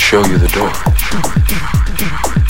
show you the door.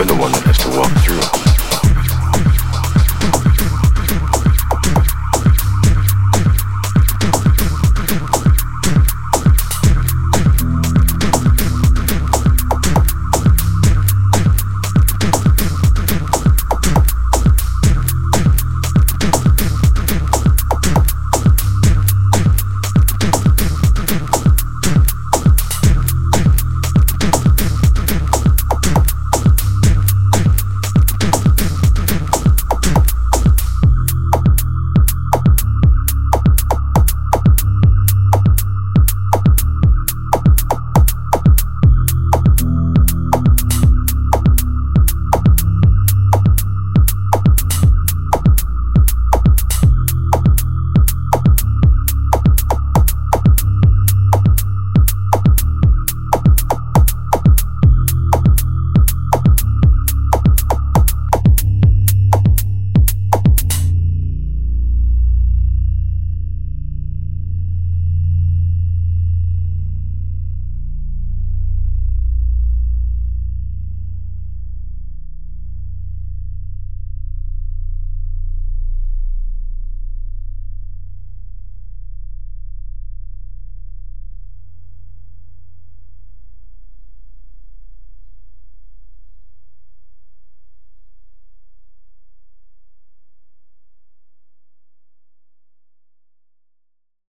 You're the one that has to walk through.